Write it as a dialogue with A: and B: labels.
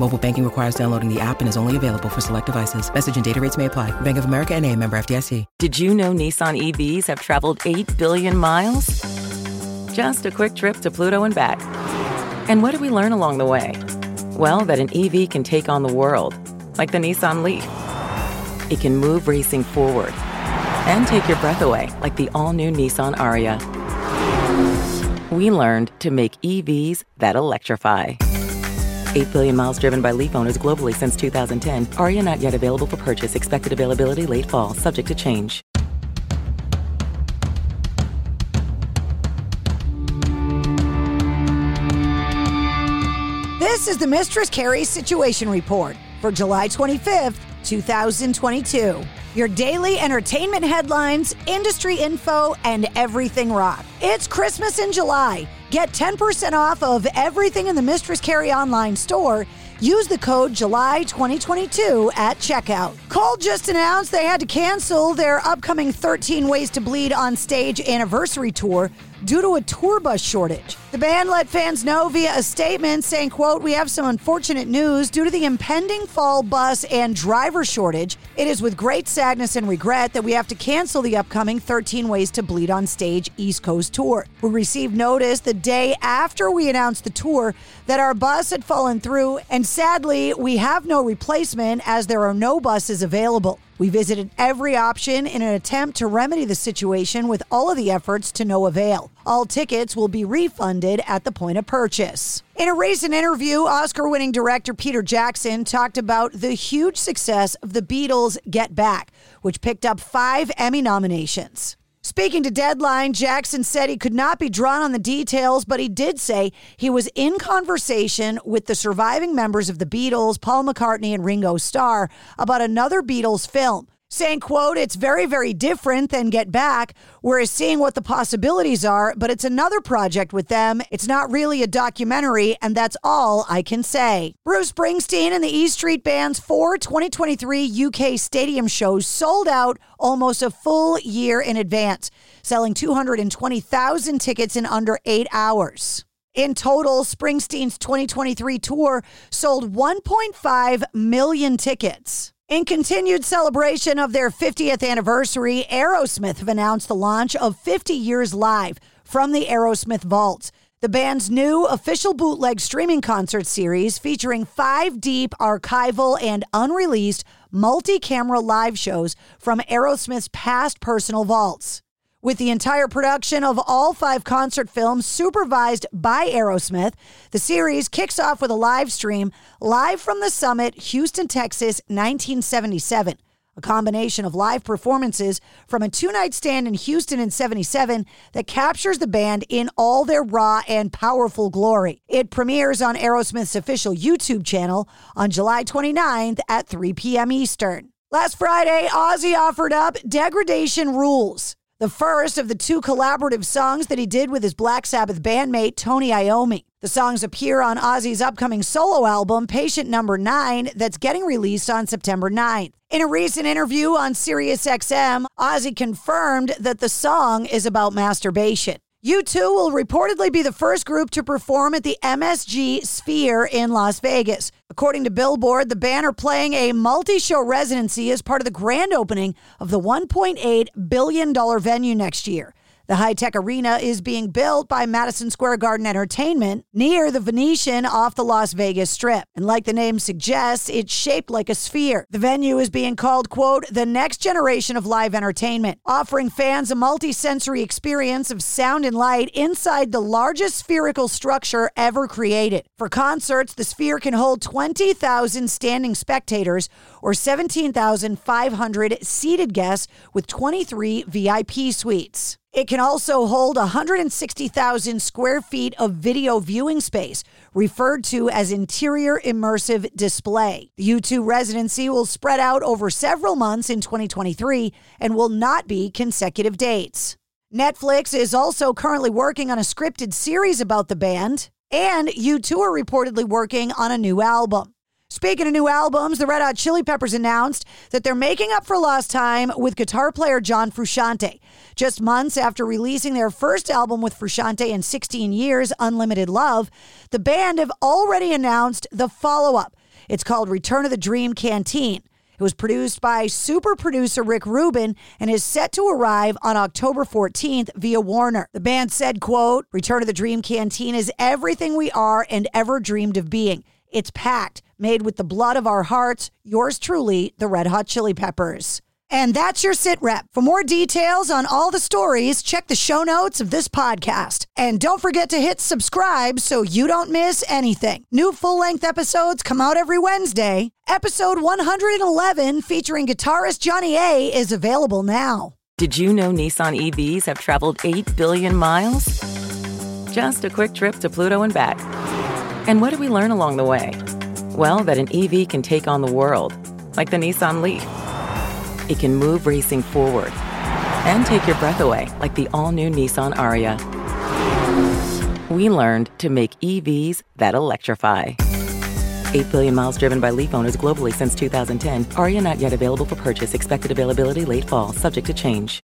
A: Mobile banking requires downloading the app and is only available for select devices. Message and data rates may apply. Bank of America and a member FDIC.
B: Did you know Nissan EVs have traveled 8 billion miles? Just a quick trip to Pluto and back. And what did we learn along the way? Well, that an EV can take on the world, like the Nissan Leaf. It can move racing forward and take your breath away, like the all-new Nissan Ariya. We learned to make EVs that electrify. 8 billion miles driven by Leaf owners globally since 2010. Ariya not yet available for purchase. Expected availability late fall, subject to change.
C: This is the Mistress Carrie Situation Report for July 25th, 2022. Your daily entertainment headlines, industry info, and everything rock. It's Christmas in July. Get 10% off of everything in the Mistress Carrie online store. Use the code July 2022 at checkout. Cold just announced they had to cancel their upcoming 13 Ways to Bleed on Stage anniversary tour due to a tour bus shortage. The band let fans know via a statement saying, quote, "We have some unfortunate news due to the impending fall bus and driver shortage. It is with great sadness and regret that we have to cancel the upcoming 13 Ways to Bleed on Stage East Coast tour. We received notice the day after we announced the tour that our bus had fallen through and sadly, we have no replacement as there are no buses available. We visited every option in an attempt to remedy the situation with all of the efforts to no avail. All tickets will be refunded at the point of purchase. In a recent interview, Oscar winning director Peter Jackson talked about the huge success of the Beatles' Get Back, which picked up five Emmy nominations. Speaking to Deadline, Jackson said he could not be drawn on the details, but he did say he was in conversation with the surviving members of the Beatles, Paul McCartney and Ringo Starr, about another Beatles film saying quote it's very very different than get back. We're seeing what the possibilities are but it's another project with them. It's not really a documentary and that's all i can say. Bruce springsteen and the e street band's four 2023 uk stadium shows sold out almost a full year in advance selling 220000 tickets in under eight hours. In total, Springsteen's 2023 tour sold 1.5 million tickets. In continued celebration of their 50th anniversary, Aerosmith have announced the launch of 50 Years Live from the Aerosmith Vaults. The band's new official bootleg streaming concert series featuring five deep archival and unreleased multi camera live shows from Aerosmith's past personal vaults. With the entire production of all five concert films supervised by Aerosmith, the series kicks off with a live stream live from the summit, Houston, Texas, 1977. A combination of live performances from a two night stand in Houston in 77 that captures the band in all their raw and powerful glory. It premieres on Aerosmith's official YouTube channel on July 29th at 3 p.m. Eastern. Last Friday, Ozzy offered up Degradation Rules the first of the two collaborative songs that he did with his Black Sabbath bandmate Tony Iommi. The songs appear on Ozzy's upcoming solo album, Patient Number 9, that's getting released on September 9th. In a recent interview on SiriusXM, Ozzy confirmed that the song is about masturbation. U2 will reportedly be the first group to perform at the MSG Sphere in Las Vegas. According to Billboard, the band are playing a multi show residency as part of the grand opening of the $1.8 billion venue next year. The high tech arena is being built by Madison Square Garden Entertainment near the Venetian off the Las Vegas Strip. And like the name suggests, it's shaped like a sphere. The venue is being called, quote, the next generation of live entertainment, offering fans a multi sensory experience of sound and light inside the largest spherical structure ever created. For concerts, the sphere can hold 20,000 standing spectators or 17,500 seated guests with 23 VIP suites. It can also hold 160,000 square feet of video viewing space, referred to as interior immersive display. The U2 residency will spread out over several months in 2023 and will not be consecutive dates. Netflix is also currently working on a scripted series about the band, and U2 are reportedly working on a new album. Speaking of new albums, the Red Hot Chili Peppers announced that they're making up for lost time with guitar player John Frusciante. Just months after releasing their first album with Frusciante in 16 years, Unlimited Love, the band have already announced the follow up. It's called Return of the Dream Canteen. It was produced by super producer Rick Rubin and is set to arrive on October 14th via Warner. The band said, quote, Return of the Dream Canteen is everything we are and ever dreamed of being. It's packed, made with the blood of our hearts. Yours truly, the Red Hot Chili Peppers. And that's your sit rep. For more details on all the stories, check the show notes of this podcast. And don't forget to hit subscribe so you don't miss anything. New full length episodes come out every Wednesday. Episode 111, featuring guitarist Johnny A, is available now.
B: Did you know Nissan EVs have traveled 8 billion miles? Just a quick trip to Pluto and back. And what did we learn along the way? Well, that an EV can take on the world, like the Nissan Leaf. It can move racing forward and take your breath away, like the all new Nissan Ariya. We learned to make EVs that electrify. 8 billion miles driven by Leaf owners globally since 2010. Ariya not yet available for purchase. Expected availability late fall, subject to change.